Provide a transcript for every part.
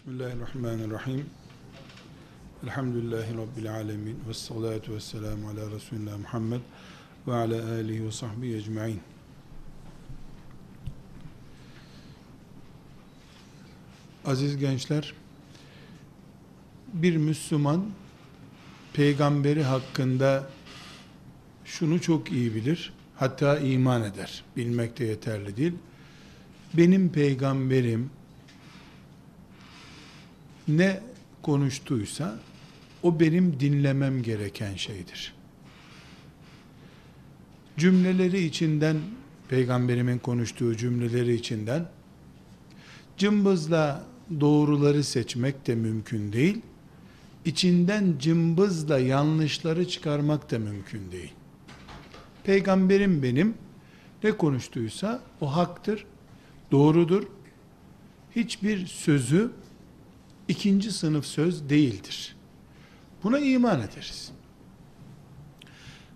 Bismillahirrahmanirrahim. Elhamdülillahi Rabbil alemin. Ve salatu ve selamu ala Resulullah Muhammed ve ala alihi ve sahbihi ecma'in. Aziz gençler, bir Müslüman peygamberi hakkında şunu çok iyi bilir, hatta iman eder. Bilmek de yeterli değil. Benim peygamberim ne konuştuysa o benim dinlemem gereken şeydir. Cümleleri içinden peygamberimin konuştuğu cümleleri içinden cımbızla doğruları seçmek de mümkün değil. İçinden cımbızla yanlışları çıkarmak da mümkün değil. Peygamberim benim ne konuştuysa o haktır, doğrudur. Hiçbir sözü ikinci sınıf söz değildir. Buna iman ederiz.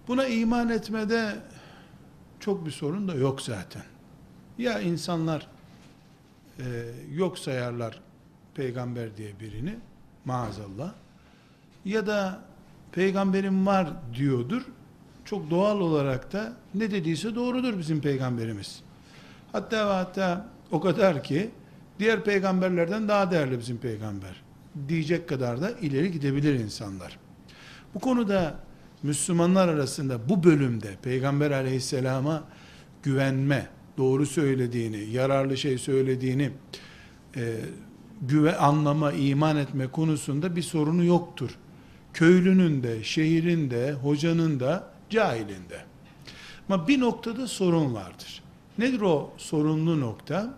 Buna iman etmede çok bir sorun da yok zaten. Ya insanlar e, yok sayarlar peygamber diye birini maazallah ya da peygamberim var diyordur. Çok doğal olarak da ne dediyse doğrudur bizim peygamberimiz. Hatta ve hatta o kadar ki diğer peygamberlerden daha değerli bizim peygamber diyecek kadar da ileri gidebilir insanlar. Bu konuda Müslümanlar arasında bu bölümde Peygamber aleyhisselama güvenme, doğru söylediğini, yararlı şey söylediğini e, güve anlama, iman etme konusunda bir sorunu yoktur. Köylünün de, şehrin de, hocanın da, cahilin de. Ama bir noktada sorun vardır. Nedir o sorunlu nokta?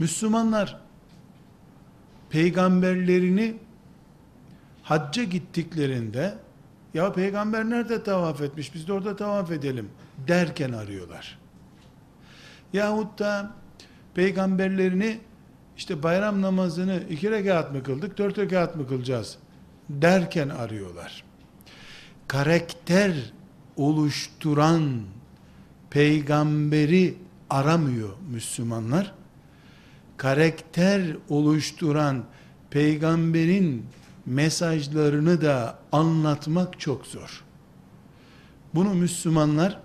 Müslümanlar peygamberlerini hacca gittiklerinde ya peygamber nerede tavaf etmiş biz de orada tavaf edelim derken arıyorlar. Yahut da peygamberlerini işte bayram namazını iki rekat mı kıldık, dört rekat mı kılacağız derken arıyorlar. Karakter oluşturan peygamberi aramıyor Müslümanlar karakter oluşturan peygamberin mesajlarını da anlatmak çok zor. Bunu Müslümanlar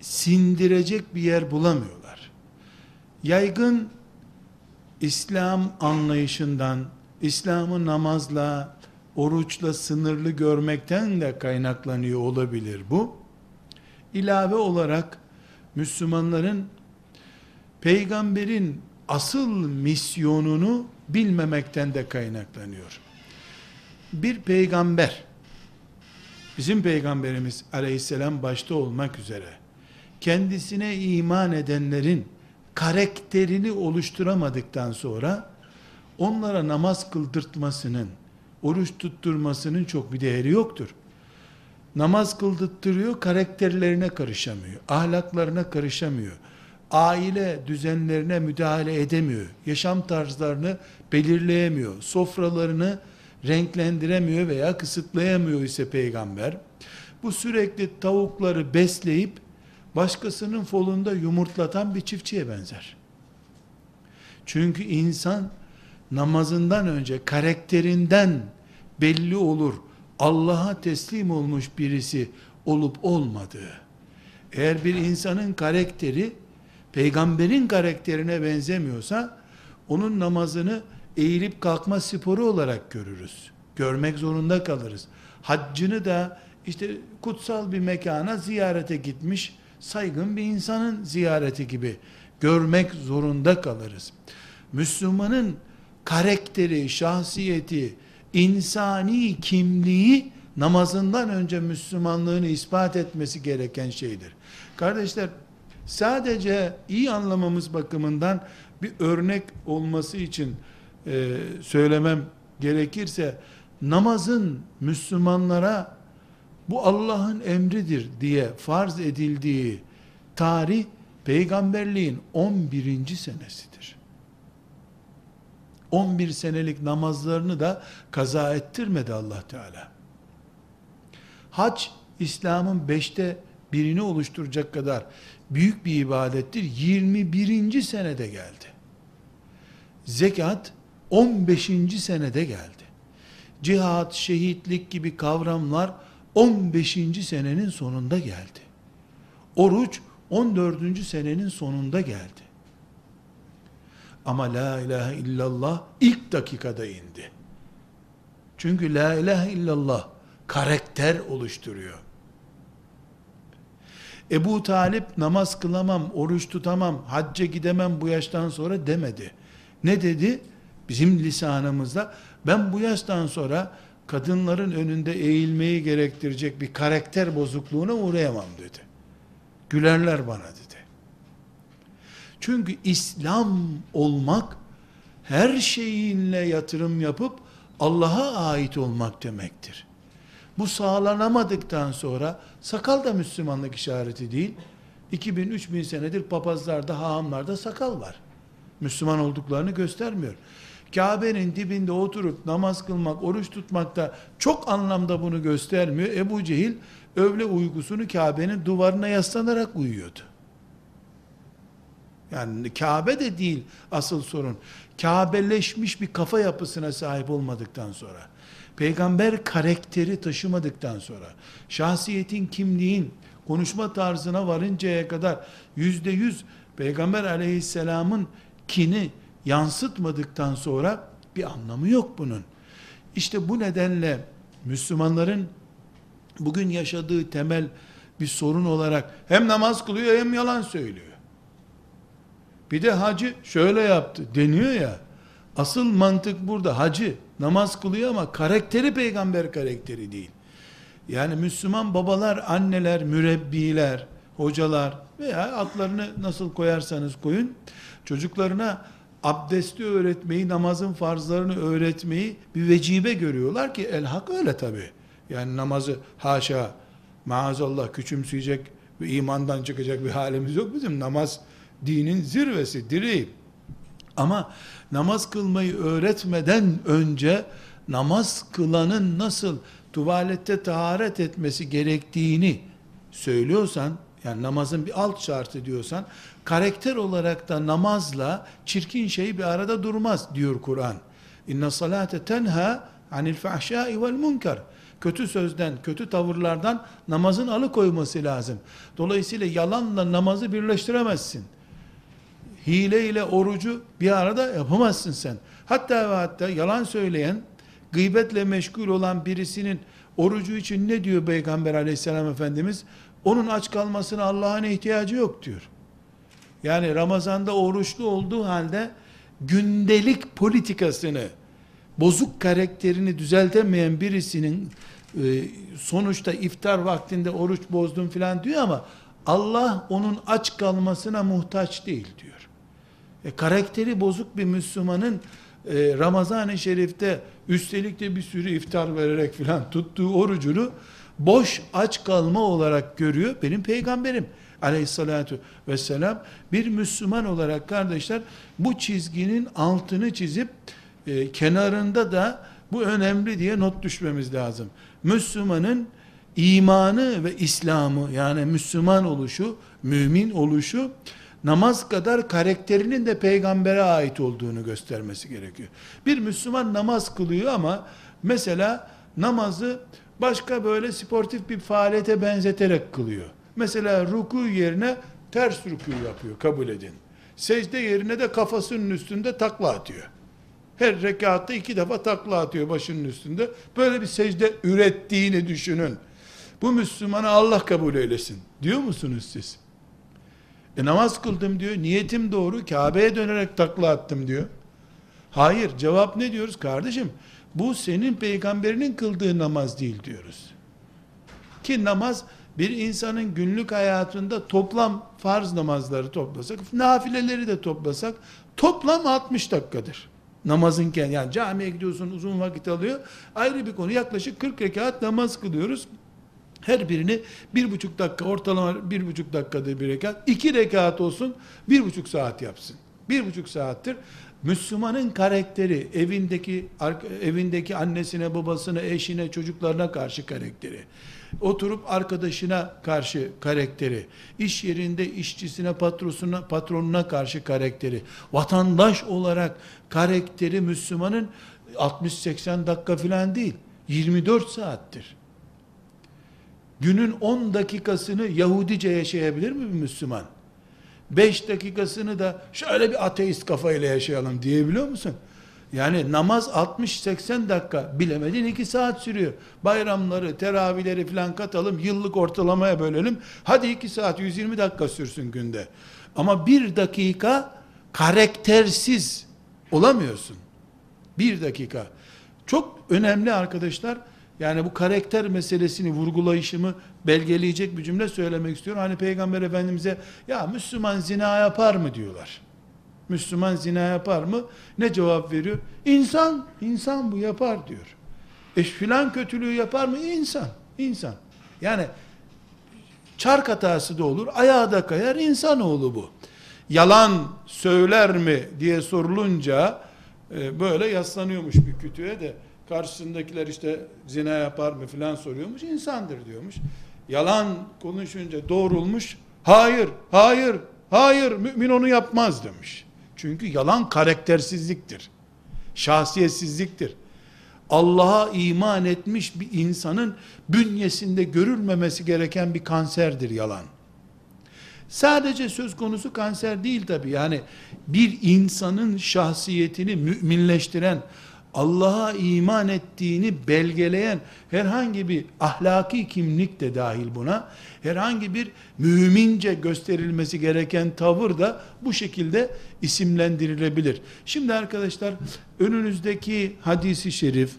sindirecek bir yer bulamıyorlar. Yaygın İslam anlayışından, İslam'ı namazla, oruçla sınırlı görmekten de kaynaklanıyor olabilir bu. İlave olarak Müslümanların peygamberin asıl misyonunu bilmemekten de kaynaklanıyor. Bir peygamber, bizim peygamberimiz aleyhisselam başta olmak üzere, kendisine iman edenlerin karakterini oluşturamadıktan sonra, onlara namaz kıldırtmasının, oruç tutturmasının çok bir değeri yoktur. Namaz kıldırttırıyor, karakterlerine karışamıyor, ahlaklarına karışamıyor aile düzenlerine müdahale edemiyor. Yaşam tarzlarını belirleyemiyor. Sofralarını renklendiremiyor veya kısıtlayamıyor ise peygamber. Bu sürekli tavukları besleyip başkasının folunda yumurtlatan bir çiftçiye benzer. Çünkü insan namazından önce karakterinden belli olur. Allah'a teslim olmuş birisi olup olmadığı. Eğer bir insanın karakteri peygamberin karakterine benzemiyorsa onun namazını eğilip kalkma sporu olarak görürüz. Görmek zorunda kalırız. Haccını da işte kutsal bir mekana ziyarete gitmiş saygın bir insanın ziyareti gibi görmek zorunda kalırız. Müslümanın karakteri, şahsiyeti, insani kimliği namazından önce Müslümanlığını ispat etmesi gereken şeydir. Kardeşler Sadece iyi anlamamız bakımından bir örnek olması için e, söylemem gerekirse namazın Müslümanlara bu Allah'ın emridir diye farz edildiği tarih peygamberliğin 11. senesidir. 11 senelik namazlarını da kaza ettirmedi Allah Teala. Hac İslam'ın beşte birini oluşturacak kadar büyük bir ibadettir. 21. senede geldi. Zekat 15. senede geldi. Cihat, şehitlik gibi kavramlar 15. senenin sonunda geldi. Oruç 14. senenin sonunda geldi. Ama la ilahe illallah ilk dakikada indi. Çünkü la ilahe illallah karakter oluşturuyor. Ebu Talip namaz kılamam, oruç tutamam, hacca gidemem bu yaştan sonra demedi. Ne dedi? Bizim lisanımızda ben bu yaştan sonra kadınların önünde eğilmeyi gerektirecek bir karakter bozukluğuna uğrayamam dedi. Gülerler bana dedi. Çünkü İslam olmak her şeyinle yatırım yapıp Allah'a ait olmak demektir. Bu sağlanamadıktan sonra sakal da Müslümanlık işareti değil. 2000-3000 senedir papazlarda, hahamlarda sakal var. Müslüman olduklarını göstermiyor. Kabe'nin dibinde oturup namaz kılmak, oruç tutmak da çok anlamda bunu göstermiyor. Ebu Cehil öğle uykusunu Kabe'nin duvarına yaslanarak uyuyordu. Yani Kabe de değil asıl sorun. Kabeleşmiş bir kafa yapısına sahip olmadıktan sonra, peygamber karakteri taşımadıktan sonra, şahsiyetin, kimliğin, konuşma tarzına varıncaya kadar yüzde yüz peygamber aleyhisselamın kini yansıtmadıktan sonra bir anlamı yok bunun. İşte bu nedenle Müslümanların bugün yaşadığı temel bir sorun olarak hem namaz kılıyor hem yalan söylüyor. Bir de hacı şöyle yaptı deniyor ya. Asıl mantık burada hacı namaz kılıyor ama karakteri peygamber karakteri değil. Yani Müslüman babalar, anneler, mürebbiler, hocalar veya adlarını nasıl koyarsanız koyun çocuklarına abdesti öğretmeyi, namazın farzlarını öğretmeyi bir vecibe görüyorlar ki el hak öyle tabi. Yani namazı haşa maazallah küçümseyecek ve imandan çıkacak bir halimiz yok bizim. Namaz dinin zirvesi, direği. Ama namaz kılmayı öğretmeden önce namaz kılanın nasıl tuvalette taharet etmesi gerektiğini söylüyorsan, yani namazın bir alt şartı diyorsan, karakter olarak da namazla çirkin şey bir arada durmaz diyor Kur'an. İnne salate tenha anil fahşai vel munkar. Kötü sözden, kötü tavırlardan namazın alıkoyması lazım. Dolayısıyla yalanla namazı birleştiremezsin. Hile ile orucu bir arada yapamazsın sen. Hatta ve hatta yalan söyleyen, gıybetle meşgul olan birisinin orucu için ne diyor Peygamber aleyhisselam Efendimiz? Onun aç kalmasına Allah'ın ihtiyacı yok diyor. Yani Ramazan'da oruçlu olduğu halde gündelik politikasını, bozuk karakterini düzeltemeyen birisinin e, sonuçta iftar vaktinde oruç bozdum filan diyor ama Allah onun aç kalmasına muhtaç değil diyor. E, karakteri bozuk bir Müslümanın e, Ramazan-ı Şerif'te üstelik de bir sürü iftar vererek filan tuttuğu orucunu boş aç kalma olarak görüyor. Benim peygamberim aleyhissalatu vesselam bir Müslüman olarak kardeşler bu çizginin altını çizip e, kenarında da bu önemli diye not düşmemiz lazım. Müslümanın imanı ve İslamı yani Müslüman oluşu, mümin oluşu namaz kadar karakterinin de peygambere ait olduğunu göstermesi gerekiyor. Bir Müslüman namaz kılıyor ama mesela namazı başka böyle sportif bir faaliyete benzeterek kılıyor. Mesela ruku yerine ters ruku yapıyor kabul edin. Secde yerine de kafasının üstünde takla atıyor. Her rekatta iki defa takla atıyor başının üstünde. Böyle bir secde ürettiğini düşünün. Bu Müslümanı Allah kabul eylesin. Diyor musunuz siz? E namaz kıldım diyor. Niyetim doğru. Kabe'ye dönerek takla attım diyor. Hayır. Cevap ne diyoruz? Kardeşim bu senin peygamberinin kıldığı namaz değil diyoruz. Ki namaz bir insanın günlük hayatında toplam farz namazları toplasak, nafileleri de toplasak toplam 60 dakikadır. Namazın kendi yani camiye gidiyorsun uzun vakit alıyor. Ayrı bir konu yaklaşık 40 rekat namaz kılıyoruz. Her birini bir buçuk dakika ortalama bir buçuk dakikada bir rekat. iki rekat olsun bir buçuk saat yapsın. Bir buçuk saattir. Müslümanın karakteri, evindeki evindeki annesine, babasına, eşine, çocuklarına karşı karakteri, oturup arkadaşına karşı karakteri, iş yerinde işçisine, patronuna, patronuna karşı karakteri, vatandaş olarak karakteri Müslümanın 60-80 dakika falan değil, 24 saattir. Günün 10 dakikasını Yahudice yaşayabilir mi bir Müslüman? 5 dakikasını da şöyle bir ateist kafayla yaşayalım diyebiliyor musun? Yani namaz 60-80 dakika bilemedin 2 saat sürüyor. Bayramları, teravihleri falan katalım, yıllık ortalamaya bölelim. Hadi 2 saat 120 dakika sürsün günde. Ama bir dakika karaktersiz olamıyorsun. Bir dakika. Çok önemli arkadaşlar. Yani bu karakter meselesini vurgulayışımı belgeleyecek bir cümle söylemek istiyorum. Hani Peygamber Efendimiz'e ya Müslüman zina yapar mı diyorlar. Müslüman zina yapar mı? Ne cevap veriyor? İnsan, insan bu yapar diyor. E filan kötülüğü yapar mı? İnsan, insan. Yani çark hatası da olur, ayağa da kayar, insanoğlu bu. Yalan söyler mi diye sorulunca e, böyle yaslanıyormuş bir kütüğe de karşısındakiler işte zina yapar mı filan soruyormuş, insandır diyormuş. Yalan konuşunca doğrulmuş, hayır, hayır, hayır, mümin onu yapmaz demiş. Çünkü yalan karaktersizliktir. Şahsiyetsizliktir. Allah'a iman etmiş bir insanın bünyesinde görülmemesi gereken bir kanserdir yalan. Sadece söz konusu kanser değil tabi. Yani bir insanın şahsiyetini müminleştiren, Allah'a iman ettiğini belgeleyen herhangi bir ahlaki kimlik de dahil buna, herhangi bir mümince gösterilmesi gereken tavır da bu şekilde isimlendirilebilir. Şimdi arkadaşlar önünüzdeki hadisi şerif,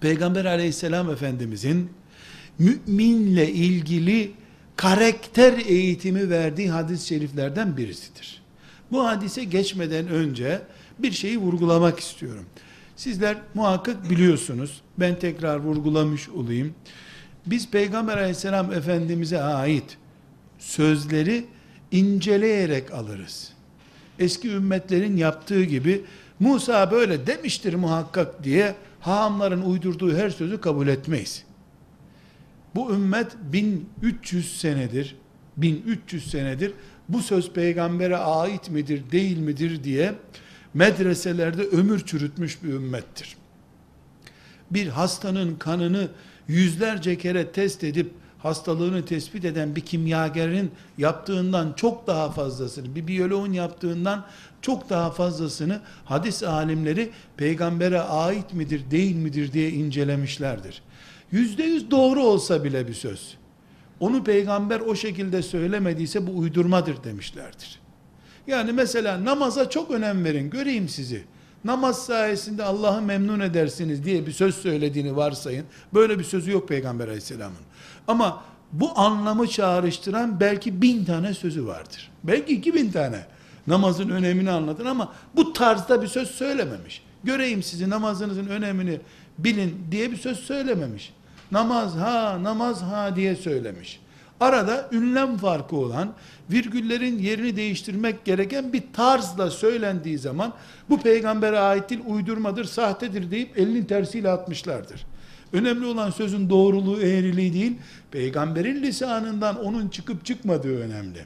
Peygamber aleyhisselam efendimizin müminle ilgili karakter eğitimi verdiği hadis-i şeriflerden birisidir. Bu hadise geçmeden önce bir şeyi vurgulamak istiyorum. Sizler muhakkak biliyorsunuz. Ben tekrar vurgulamış olayım. Biz Peygamber aleyhisselam Efendimiz'e ait sözleri inceleyerek alırız. Eski ümmetlerin yaptığı gibi Musa böyle demiştir muhakkak diye hahamların uydurduğu her sözü kabul etmeyiz. Bu ümmet 1300 senedir 1300 senedir bu söz peygambere ait midir değil midir diye medreselerde ömür çürütmüş bir ümmettir. Bir hastanın kanını yüzlerce kere test edip hastalığını tespit eden bir kimyagerin yaptığından çok daha fazlasını, bir biyoloğun yaptığından çok daha fazlasını hadis alimleri peygambere ait midir değil midir diye incelemişlerdir. Yüzde yüz doğru olsa bile bir söz. Onu peygamber o şekilde söylemediyse bu uydurmadır demişlerdir. Yani mesela namaza çok önem verin, göreyim sizi. Namaz sayesinde Allah'ı memnun edersiniz diye bir söz söylediğini varsayın. Böyle bir sözü yok Peygamber aleyhisselamın. Ama bu anlamı çağrıştıran belki bin tane sözü vardır. Belki iki bin tane namazın önemini anlatın ama bu tarzda bir söz söylememiş. Göreyim sizi namazınızın önemini bilin diye bir söz söylememiş. Namaz ha, namaz ha diye söylemiş. Arada ünlem farkı olan, virgüllerin yerini değiştirmek gereken bir tarzla söylendiği zaman bu peygambere ait değil, uydurmadır, sahtedir deyip elinin tersiyle atmışlardır. Önemli olan sözün doğruluğu, eğriliği değil, peygamberin lisanından onun çıkıp çıkmadığı önemli.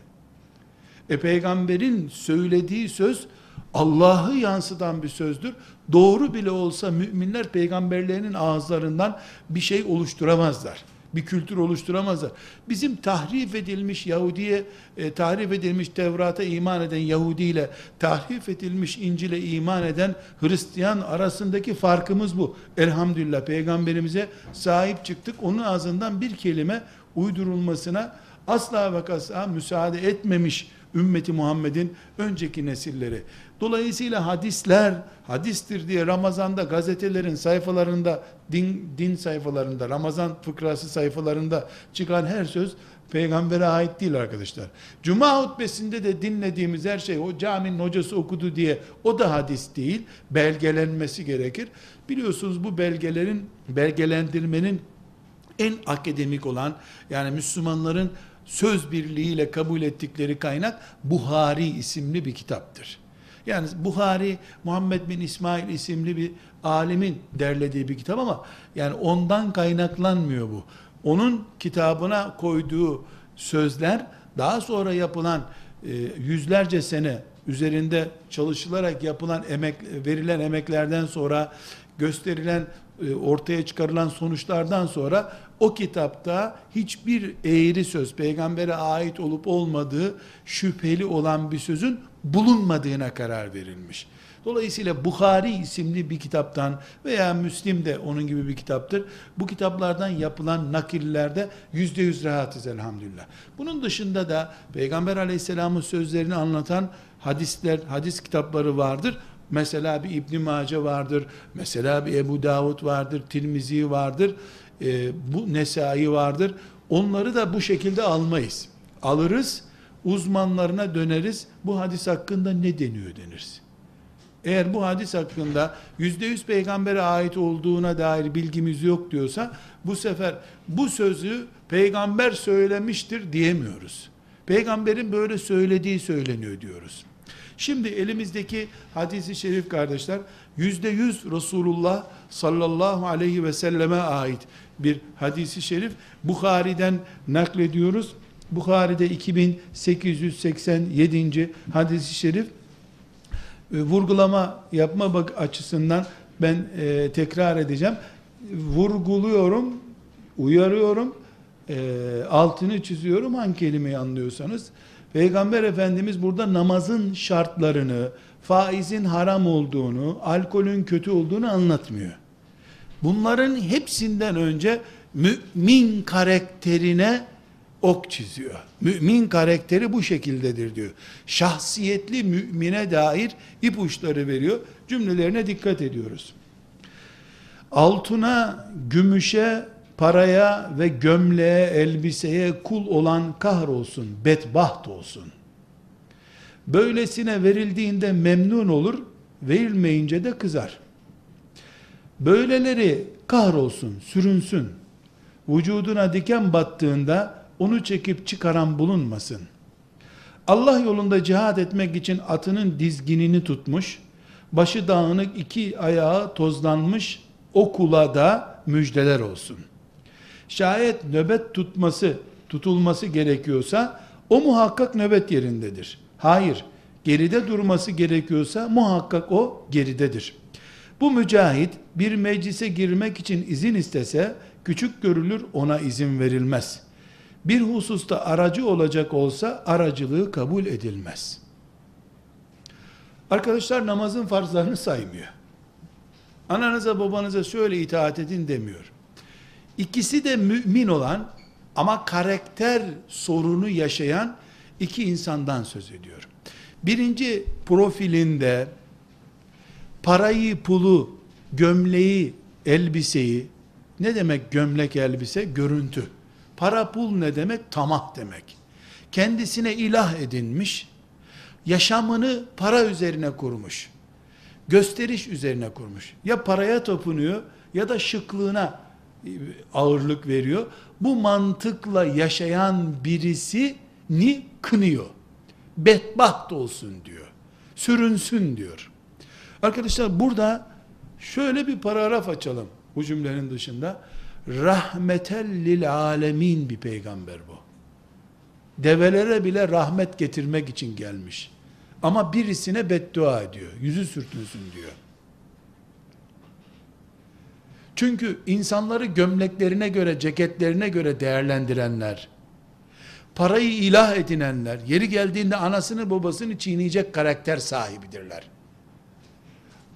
E peygamberin söylediği söz Allah'ı yansıtan bir sözdür. Doğru bile olsa müminler peygamberlerinin ağızlarından bir şey oluşturamazlar bir kültür oluşturamazlar. Bizim tahrif edilmiş Yahudiye, e, tahrif edilmiş Tevrat'a iman eden Yahudi ile tahrif edilmiş İncil'e iman eden Hristiyan arasındaki farkımız bu. Elhamdülillah peygamberimize sahip çıktık. Onun ağzından bir kelime uydurulmasına asla ve kasa müsaade etmemiş ümmeti Muhammed'in önceki nesilleri. Dolayısıyla hadisler hadistir diye Ramazan'da gazetelerin sayfalarında din, din sayfalarında Ramazan fıkrası sayfalarında çıkan her söz peygambere ait değil arkadaşlar. Cuma hutbesinde de dinlediğimiz her şey o caminin hocası okudu diye o da hadis değil. Belgelenmesi gerekir. Biliyorsunuz bu belgelerin belgelendirmenin en akademik olan yani Müslümanların söz birliğiyle kabul ettikleri kaynak Buhari isimli bir kitaptır. Yani Buhari Muhammed bin İsmail isimli bir alimin derlediği bir kitap ama yani ondan kaynaklanmıyor bu. onun kitabına koyduğu sözler daha sonra yapılan e, yüzlerce sene üzerinde çalışılarak yapılan emek verilen emeklerden sonra gösterilen e, ortaya çıkarılan sonuçlardan sonra o kitapta hiçbir eğri söz peygambere ait olup olmadığı şüpheli olan bir sözün bulunmadığına karar verilmiş. Dolayısıyla Bukhari isimli bir kitaptan veya Müslim de onun gibi bir kitaptır. Bu kitaplardan yapılan nakillerde yüzde yüz rahatız elhamdülillah. Bunun dışında da Peygamber aleyhisselamın sözlerini anlatan hadisler, hadis kitapları vardır. Mesela bir İbn Mace vardır, mesela bir Ebu Davud vardır, Tirmizi vardır, e, bu Nesai vardır. Onları da bu şekilde almayız. Alırız, uzmanlarına döneriz. Bu hadis hakkında ne deniyor deniriz. Eğer bu hadis hakkında yüzde yüz peygambere ait olduğuna dair bilgimiz yok diyorsa bu sefer bu sözü peygamber söylemiştir diyemiyoruz. Peygamberin böyle söylediği söyleniyor diyoruz. Şimdi elimizdeki hadisi şerif kardeşler yüzde yüz Resulullah sallallahu aleyhi ve selleme ait bir hadisi şerif Bukhari'den naklediyoruz. Bukhari'de 2887. hadisi şerif e, vurgulama yapma bak açısından ben e, tekrar edeceğim. Vurguluyorum, uyarıyorum, e, altını çiziyorum hangi kelimeyi anlıyorsanız. Peygamber Efendimiz burada namazın şartlarını, faizin haram olduğunu, alkolün kötü olduğunu anlatmıyor. Bunların hepsinden önce mümin karakterine ok çiziyor. Mümin karakteri bu şekildedir diyor. Şahsiyetli mümine dair ipuçları veriyor. Cümlelerine dikkat ediyoruz. Altına, gümüşe, paraya ve gömleğe, elbiseye kul olan kahrolsun, bedbaht olsun. Böylesine verildiğinde memnun olur, verilmeyince de kızar. Böyleleri kahrolsun, sürünsün. Vücuduna diken battığında onu çekip çıkaran bulunmasın. Allah yolunda cihad etmek için atının dizginini tutmuş, başı dağınık iki ayağı tozlanmış o kula da müjdeler olsun. Şayet nöbet tutması, tutulması gerekiyorsa o muhakkak nöbet yerindedir. Hayır, geride durması gerekiyorsa muhakkak o geridedir. Bu mücahit bir meclise girmek için izin istese küçük görülür ona izin verilmez. Bir hususta aracı olacak olsa aracılığı kabul edilmez. Arkadaşlar namazın farzlarını saymıyor. Ananıza babanıza şöyle itaat edin demiyor. İkisi de mümin olan ama karakter sorunu yaşayan iki insandan söz ediyor. Birinci profilinde parayı, pulu, gömleği, elbiseyi, ne demek gömlek elbise? Görüntü. Para pul ne demek? Tamah demek. Kendisine ilah edinmiş, yaşamını para üzerine kurmuş. Gösteriş üzerine kurmuş. Ya paraya topunuyor ya da şıklığına ağırlık veriyor. Bu mantıkla yaşayan birisini kınıyor. Bedbaht olsun diyor. Sürünsün diyor. Arkadaşlar burada şöyle bir paragraf açalım bu cümlenin dışında. Rahmetellil alemin bir peygamber bu. Develere bile rahmet getirmek için gelmiş. Ama birisine beddua ediyor. Yüzü sürtünsün diyor. Çünkü insanları gömleklerine göre, ceketlerine göre değerlendirenler, parayı ilah edinenler, yeri geldiğinde anasını babasını çiğneyecek karakter sahibidirler.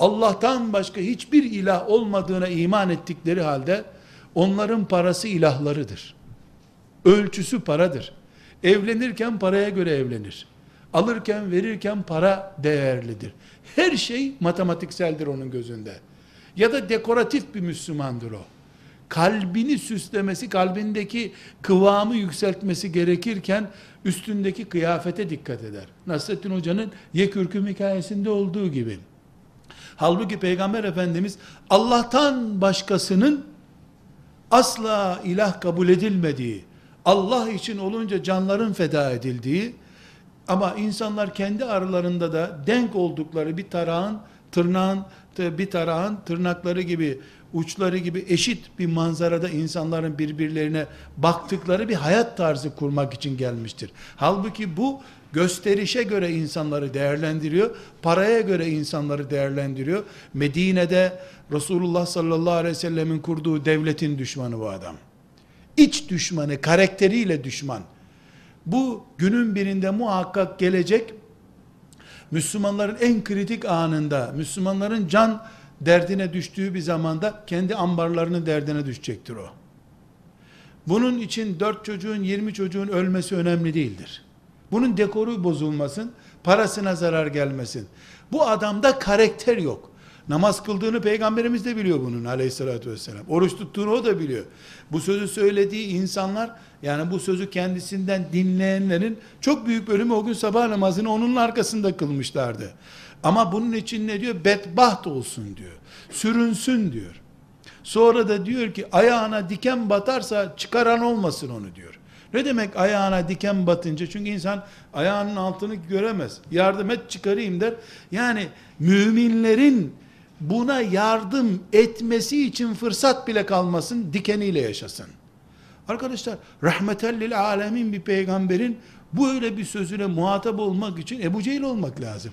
Allah'tan başka hiçbir ilah olmadığına iman ettikleri halde, onların parası ilahlarıdır. Ölçüsü paradır. Evlenirken paraya göre evlenir. Alırken verirken para değerlidir. Her şey matematikseldir onun gözünde ya da dekoratif bir Müslümandır o. Kalbini süslemesi, kalbindeki kıvamı yükseltmesi gerekirken üstündeki kıyafete dikkat eder. Nasrettin Hoca'nın Yekürküm hikayesinde olduğu gibi. Halbuki Peygamber Efendimiz Allah'tan başkasının asla ilah kabul edilmediği, Allah için olunca canların feda edildiği ama insanlar kendi aralarında da denk oldukları bir tarağın tırnağın bir tarağın tırnakları gibi uçları gibi eşit bir manzarada insanların birbirlerine baktıkları bir hayat tarzı kurmak için gelmiştir. Halbuki bu gösterişe göre insanları değerlendiriyor, paraya göre insanları değerlendiriyor. Medine'de Resulullah sallallahu aleyhi ve sellemin kurduğu devletin düşmanı bu adam. İç düşmanı, karakteriyle düşman. Bu günün birinde muhakkak gelecek, Müslümanların en kritik anında, Müslümanların can derdine düştüğü bir zamanda kendi ambarlarının derdine düşecektir o. Bunun için dört çocuğun, yirmi çocuğun ölmesi önemli değildir. Bunun dekoru bozulmasın, parasına zarar gelmesin. Bu adamda karakter yok. Namaz kıldığını peygamberimiz de biliyor bunun aleyhissalatü vesselam. Oruç tuttuğunu o da biliyor. Bu sözü söylediği insanlar yani bu sözü kendisinden dinleyenlerin çok büyük bölümü o gün sabah namazını onun arkasında kılmışlardı. Ama bunun için ne diyor? Bedbaht olsun diyor. Sürünsün diyor. Sonra da diyor ki ayağına diken batarsa çıkaran olmasın onu diyor. Ne demek ayağına diken batınca? Çünkü insan ayağının altını göremez. Yardım et çıkarayım der. Yani müminlerin buna yardım etmesi için fırsat bile kalmasın, dikeniyle yaşasın. Arkadaşlar, rahmetellil alemin bir peygamberin bu öyle bir sözüne muhatap olmak için Ebu Cehil olmak lazım.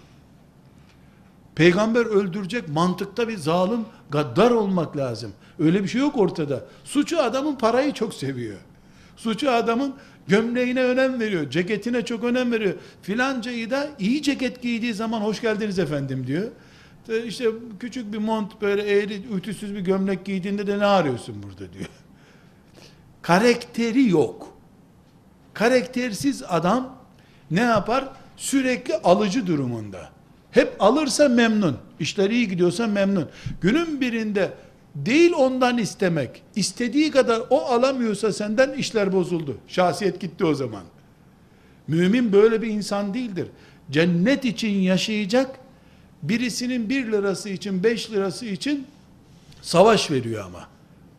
Peygamber öldürecek mantıkta bir zalim, gaddar olmak lazım. Öyle bir şey yok ortada. Suçu adamın parayı çok seviyor. Suçu adamın gömleğine önem veriyor, ceketine çok önem veriyor. Filancayı da iyi ceket giydiği zaman hoş geldiniz efendim diyor. İşte küçük bir mont böyle eğri, ütüsüz bir gömlek giydiğinde de ne arıyorsun burada diyor. Karakteri yok. Karaktersiz adam ne yapar? Sürekli alıcı durumunda. Hep alırsa memnun. İşleri iyi gidiyorsa memnun. Günün birinde değil ondan istemek. istediği kadar o alamıyorsa senden işler bozuldu. Şahsiyet gitti o zaman. Mümin böyle bir insan değildir. Cennet için yaşayacak, birisinin bir lirası için, beş lirası için savaş veriyor ama.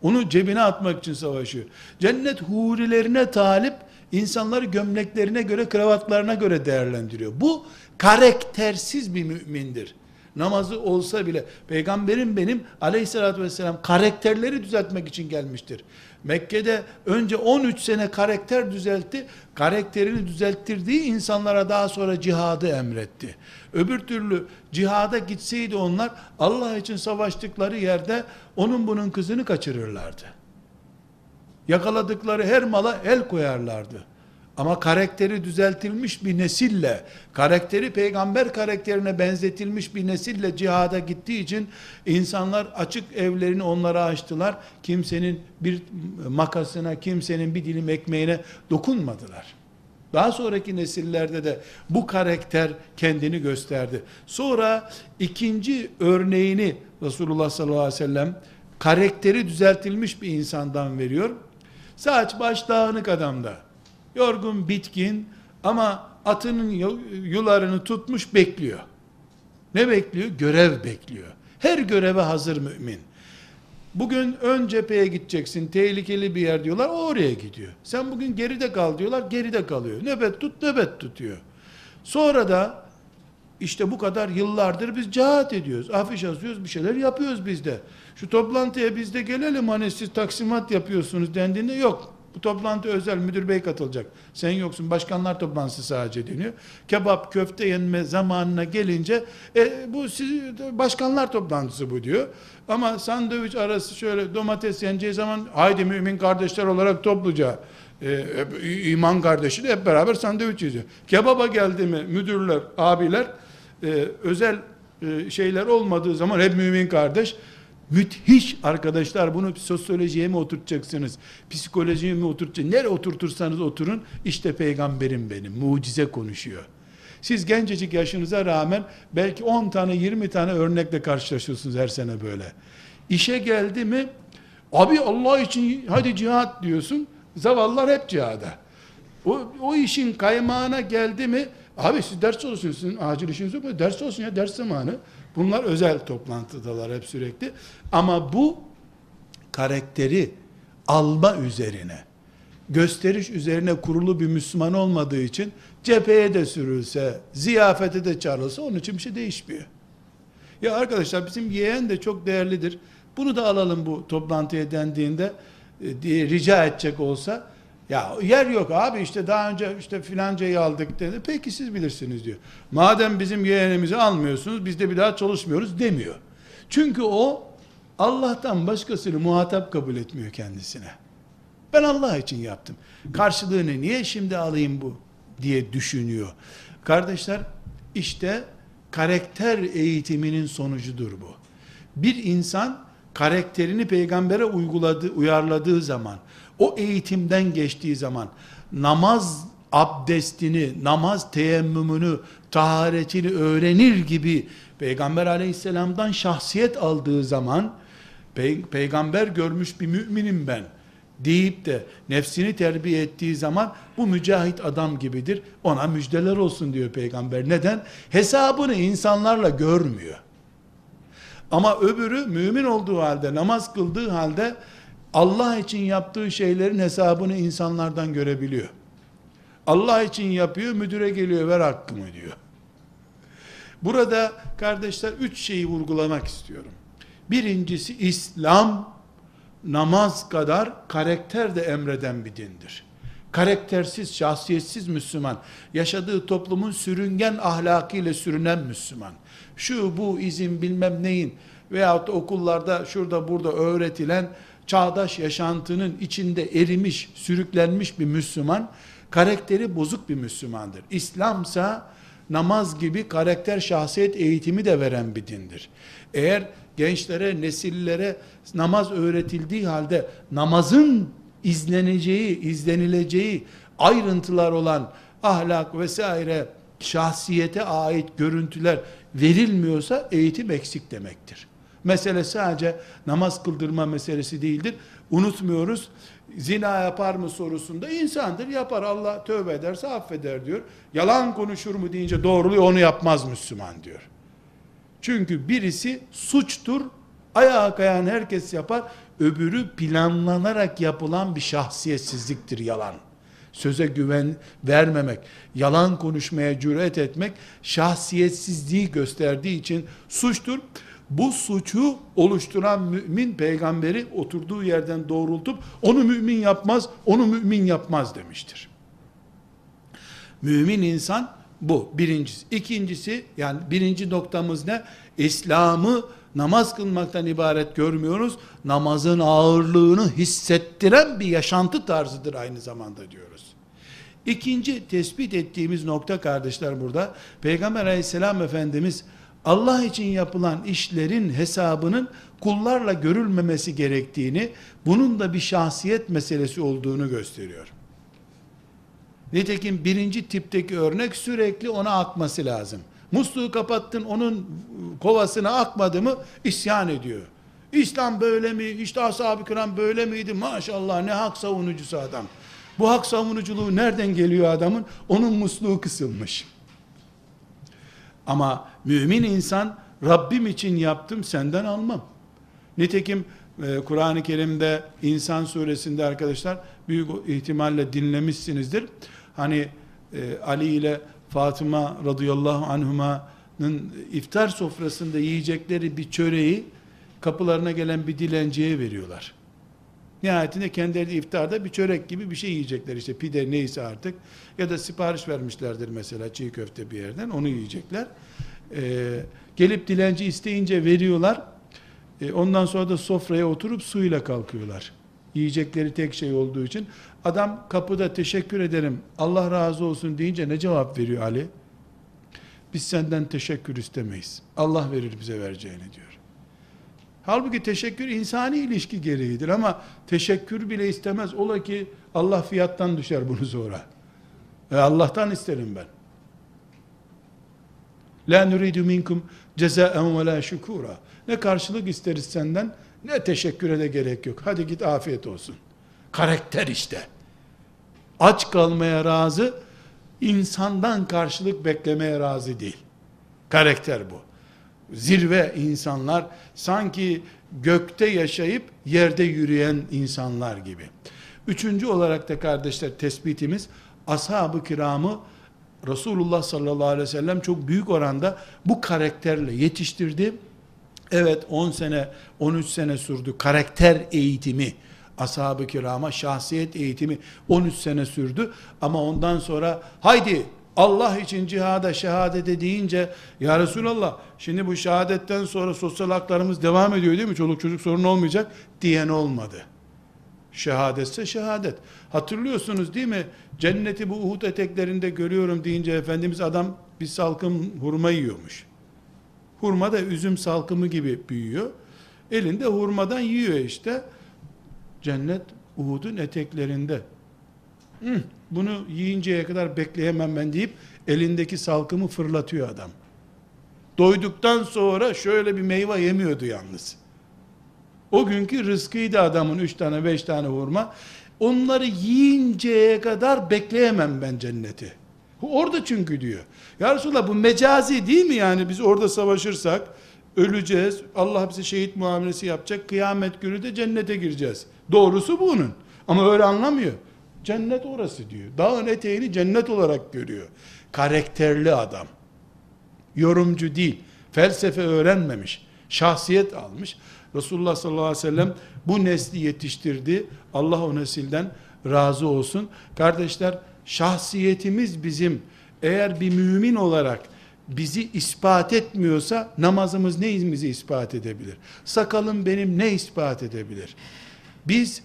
Onu cebine atmak için savaşıyor. Cennet hurilerine talip, insanları gömleklerine göre, kravatlarına göre değerlendiriyor. Bu karaktersiz bir mümindir. Namazı olsa bile peygamberim benim aleyhissalatü vesselam karakterleri düzeltmek için gelmiştir. Mekke'de önce 13 sene karakter düzeltti. Karakterini düzelttirdiği insanlara daha sonra cihadı emretti. Öbür türlü cihada gitseydi onlar Allah için savaştıkları yerde onun bunun kızını kaçırırlardı. Yakaladıkları her mala el koyarlardı. Ama karakteri düzeltilmiş bir nesille, karakteri peygamber karakterine benzetilmiş bir nesille cihada gittiği için insanlar açık evlerini onlara açtılar. Kimsenin bir makasına, kimsenin bir dilim ekmeğine dokunmadılar. Daha sonraki nesillerde de bu karakter kendini gösterdi. Sonra ikinci örneğini Resulullah sallallahu aleyhi ve sellem karakteri düzeltilmiş bir insandan veriyor. Saç baş dağınık adamda Yorgun, bitkin ama atının yularını tutmuş bekliyor. Ne bekliyor? Görev bekliyor. Her göreve hazır mümin. Bugün ön cepheye gideceksin, tehlikeli bir yer diyorlar, o oraya gidiyor. Sen bugün geride kal diyorlar, geride kalıyor. Nöbet tut, nöbet tutuyor. Sonra da işte bu kadar yıllardır biz cihat ediyoruz. Afiş asıyoruz, bir şeyler yapıyoruz biz de. Şu toplantıya biz de gelelim hani siz taksimat yapıyorsunuz dendiğinde yok. Bu toplantı özel, müdür bey katılacak. Sen yoksun, başkanlar toplantısı sadece deniyor. Kebap, köfte yenme zamanına gelince, e, bu siz, başkanlar toplantısı bu diyor. Ama sandviç arası şöyle domates yeneceği zaman, haydi mümin kardeşler olarak topluca, e, iman kardeşi de hep beraber sandviç yiyor. Kebaba geldi mi müdürler, abiler, e, özel e, şeyler olmadığı zaman hep mümin kardeş, Müthiş arkadaşlar bunu sosyolojiye mi oturtacaksınız? Psikolojiye mi oturtacaksınız? Nereye oturtursanız oturun işte peygamberim benim. Mucize konuşuyor. Siz gencecik yaşınıza rağmen belki 10 tane 20 tane örnekle karşılaşıyorsunuz her sene böyle. İşe geldi mi abi Allah için hadi cihat diyorsun. Zavallılar hep cihada. O, o işin kaymağına geldi mi abi siz ders çalışıyorsunuz. Acil işiniz yok mu? Ders olsun ya ders zamanı. Bunlar özel toplantıdalar hep sürekli. Ama bu karakteri alma üzerine, gösteriş üzerine kurulu bir Müslüman olmadığı için cepheye de sürülse, ziyafete de çağrılsa onun için bir şey değişmiyor. Ya arkadaşlar bizim yeğen de çok değerlidir. Bunu da alalım bu toplantıya dendiğinde e, diye rica edecek olsa ya yer yok abi işte daha önce işte filancayı aldık dedi. Peki siz bilirsiniz diyor. Madem bizim yeğenimizi almıyorsunuz biz de bir daha çalışmıyoruz demiyor. Çünkü o Allah'tan başkasını muhatap kabul etmiyor kendisine. Ben Allah için yaptım. Karşılığını niye şimdi alayım bu diye düşünüyor. Kardeşler işte karakter eğitiminin sonucudur bu. Bir insan karakterini peygambere uyguladığı, uyarladığı zaman, o eğitimden geçtiği zaman namaz abdestini, namaz teyemmümünü, taharetini öğrenir gibi Peygamber aleyhisselamdan şahsiyet aldığı zaman Pey peygamber görmüş bir müminim ben deyip de nefsini terbiye ettiği zaman bu mücahit adam gibidir. Ona müjdeler olsun diyor peygamber. Neden? Hesabını insanlarla görmüyor. Ama öbürü mümin olduğu halde, namaz kıldığı halde Allah için yaptığı şeylerin hesabını insanlardan görebiliyor. Allah için yapıyor, müdüre geliyor, ver hakkımı diyor. Burada kardeşler üç şeyi vurgulamak istiyorum. Birincisi İslam namaz kadar karakter de emreden bir dindir. Karaktersiz, şahsiyetsiz Müslüman, yaşadığı toplumun sürüngen ahlakıyla sürünen Müslüman, şu bu izin bilmem neyin veyahut da okullarda şurada burada öğretilen çağdaş yaşantının içinde erimiş, sürüklenmiş bir Müslüman, karakteri bozuk bir Müslümandır. İslamsa namaz gibi karakter şahsiyet eğitimi de veren bir dindir. Eğer gençlere, nesillere namaz öğretildiği halde namazın izleneceği, izlenileceği ayrıntılar olan ahlak vesaire şahsiyete ait görüntüler verilmiyorsa eğitim eksik demektir. Mesele sadece namaz kıldırma meselesi değildir. Unutmuyoruz. Zina yapar mı sorusunda insandır yapar Allah tövbe ederse affeder diyor. Yalan konuşur mu deyince doğruluyor onu yapmaz Müslüman diyor. Çünkü birisi suçtur, ayağa kayan herkes yapar, öbürü planlanarak yapılan bir şahsiyetsizliktir yalan. Söze güven vermemek, yalan konuşmaya cüret etmek, şahsiyetsizliği gösterdiği için suçtur. Bu suçu oluşturan mümin peygamberi oturduğu yerden doğrultup onu mümin yapmaz, onu mümin yapmaz demiştir. Mümin insan bu birincisi. İkincisi yani birinci noktamız ne? İslam'ı namaz kılmaktan ibaret görmüyoruz. Namazın ağırlığını hissettiren bir yaşantı tarzıdır aynı zamanda diyoruz. İkinci tespit ettiğimiz nokta kardeşler burada. Peygamber aleyhisselam efendimiz Allah için yapılan işlerin hesabının kullarla görülmemesi gerektiğini, bunun da bir şahsiyet meselesi olduğunu gösteriyor. Nitekim birinci tipteki örnek sürekli ona akması lazım. Musluğu kapattın onun kovasına akmadı mı isyan ediyor. İslam böyle mi? İşte ashab-ı kiram böyle miydi? Maşallah ne hak savunucusu adam. Bu hak savunuculuğu nereden geliyor adamın? Onun musluğu kısılmış. Ama mümin insan Rabbim için yaptım senden almam. Nitekim e, Kur'an-ı Kerim'de İnsan suresinde arkadaşlar büyük ihtimalle dinlemişsinizdir. Hani e, Ali ile Fatıma radıyallahu anhuma'nın iftar sofrasında yiyecekleri bir çöreği kapılarına gelen bir dilenciye veriyorlar. Nihayetinde kendileri iftarda bir çörek gibi bir şey yiyecekler işte pide neyse artık ya da sipariş vermişlerdir mesela çiğ köfte bir yerden onu yiyecekler. Ee, gelip dilenci isteyince veriyorlar. Ee, ondan sonra da sofraya oturup suyla kalkıyorlar. Yiyecekleri tek şey olduğu için. Adam kapıda teşekkür ederim Allah razı olsun deyince ne cevap veriyor Ali? Biz senden teşekkür istemeyiz. Allah verir bize vereceğini diyor. Halbuki teşekkür insani ilişki gereğidir ama teşekkür bile istemez. Ola ki Allah fiyattan düşer bunu sonra. E Allah'tan isterim ben. La nuridu minkum cezaen ve la şükura. Ne karşılık isteriz senden ne teşekküre de gerek yok. Hadi git afiyet olsun. Karakter işte. Aç kalmaya razı, insandan karşılık beklemeye razı değil. Karakter bu. Zirve insanlar sanki gökte yaşayıp yerde yürüyen insanlar gibi. Üçüncü olarak da kardeşler tespitimiz ashab-ı kiramı Resulullah sallallahu aleyhi ve sellem çok büyük oranda bu karakterle yetiştirdi Evet 10 sene, 13 sene sürdü karakter eğitimi. Ashab-ı kirama şahsiyet eğitimi 13 sene sürdü. Ama ondan sonra haydi Allah için cihada şehadete deyince ya Resulallah şimdi bu şehadetten sonra sosyal haklarımız devam ediyor değil mi? Çoluk çocuk sorun olmayacak diyen olmadı. Şehadetse şehadet. Hatırlıyorsunuz değil mi? Cenneti bu Uhud eteklerinde görüyorum deyince Efendimiz adam bir salkım hurma yiyormuş. Hurma da üzüm salkımı gibi büyüyor. Elinde hurmadan yiyor işte. Cennet Uhud'un eteklerinde. Bunu yiyinceye kadar bekleyemem ben deyip elindeki salkımı fırlatıyor adam. Doyduktan sonra şöyle bir meyve yemiyordu yalnız. O günkü rızkıydı adamın üç tane beş tane hurma. Onları yiyinceye kadar bekleyemem ben cenneti. Orada çünkü diyor. Ya Resulallah bu mecazi değil mi yani biz orada savaşırsak öleceğiz. Allah bize şehit muamelesi yapacak. Kıyamet günü de cennete gireceğiz. Doğrusu bunun. Ama öyle anlamıyor. Cennet orası diyor. Dağın eteğini cennet olarak görüyor. Karakterli adam. Yorumcu değil. Felsefe öğrenmemiş. Şahsiyet almış. Resulullah sallallahu aleyhi ve sellem bu nesli yetiştirdi. Allah o nesilden razı olsun. Kardeşler şahsiyetimiz bizim eğer bir mümin olarak bizi ispat etmiyorsa namazımız neyimizi ispat edebilir? Sakalım benim ne ispat edebilir? Biz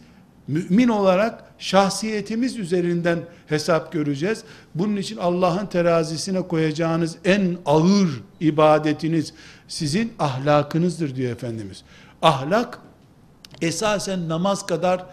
mümin olarak şahsiyetimiz üzerinden hesap göreceğiz. Bunun için Allah'ın terazisine koyacağınız en ağır ibadetiniz sizin ahlakınızdır diyor Efendimiz. Ahlak esasen namaz kadar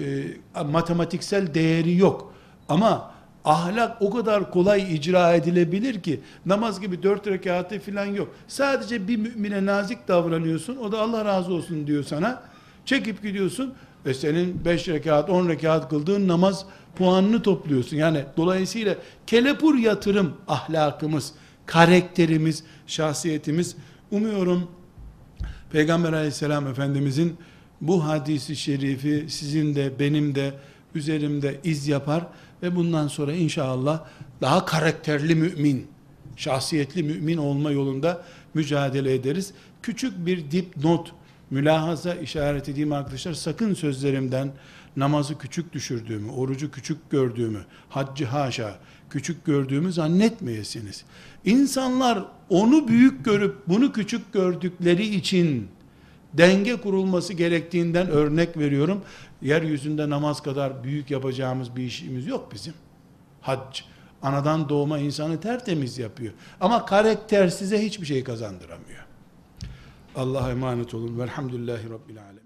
e, matematiksel değeri yok. Ama ahlak o kadar kolay icra edilebilir ki namaz gibi dört rekatı falan yok. Sadece bir mümine nazik davranıyorsun. O da Allah razı olsun diyor sana. Çekip gidiyorsun ve senin beş rekat, on rekat kıldığın namaz puanını topluyorsun. Yani dolayısıyla kelepur yatırım ahlakımız, karakterimiz, şahsiyetimiz. Umuyorum Peygamber aleyhisselam efendimizin bu hadisi şerifi sizin de benim de üzerimde iz yapar ve bundan sonra inşallah daha karakterli mümin, şahsiyetli mümin olma yolunda mücadele ederiz. Küçük bir dipnot, mülahaza işaret edeyim arkadaşlar. Sakın sözlerimden namazı küçük düşürdüğümü, orucu küçük gördüğümü, haccı haşa küçük gördüğümü zannetmeyesiniz. İnsanlar onu büyük görüp bunu küçük gördükleri için denge kurulması gerektiğinden örnek veriyorum. Yeryüzünde namaz kadar büyük yapacağımız bir işimiz yok bizim. Hac, anadan doğma insanı tertemiz yapıyor. Ama karakter size hiçbir şey kazandıramıyor. Allah'a emanet olun. Velhamdülillahi Rabbil Alemin.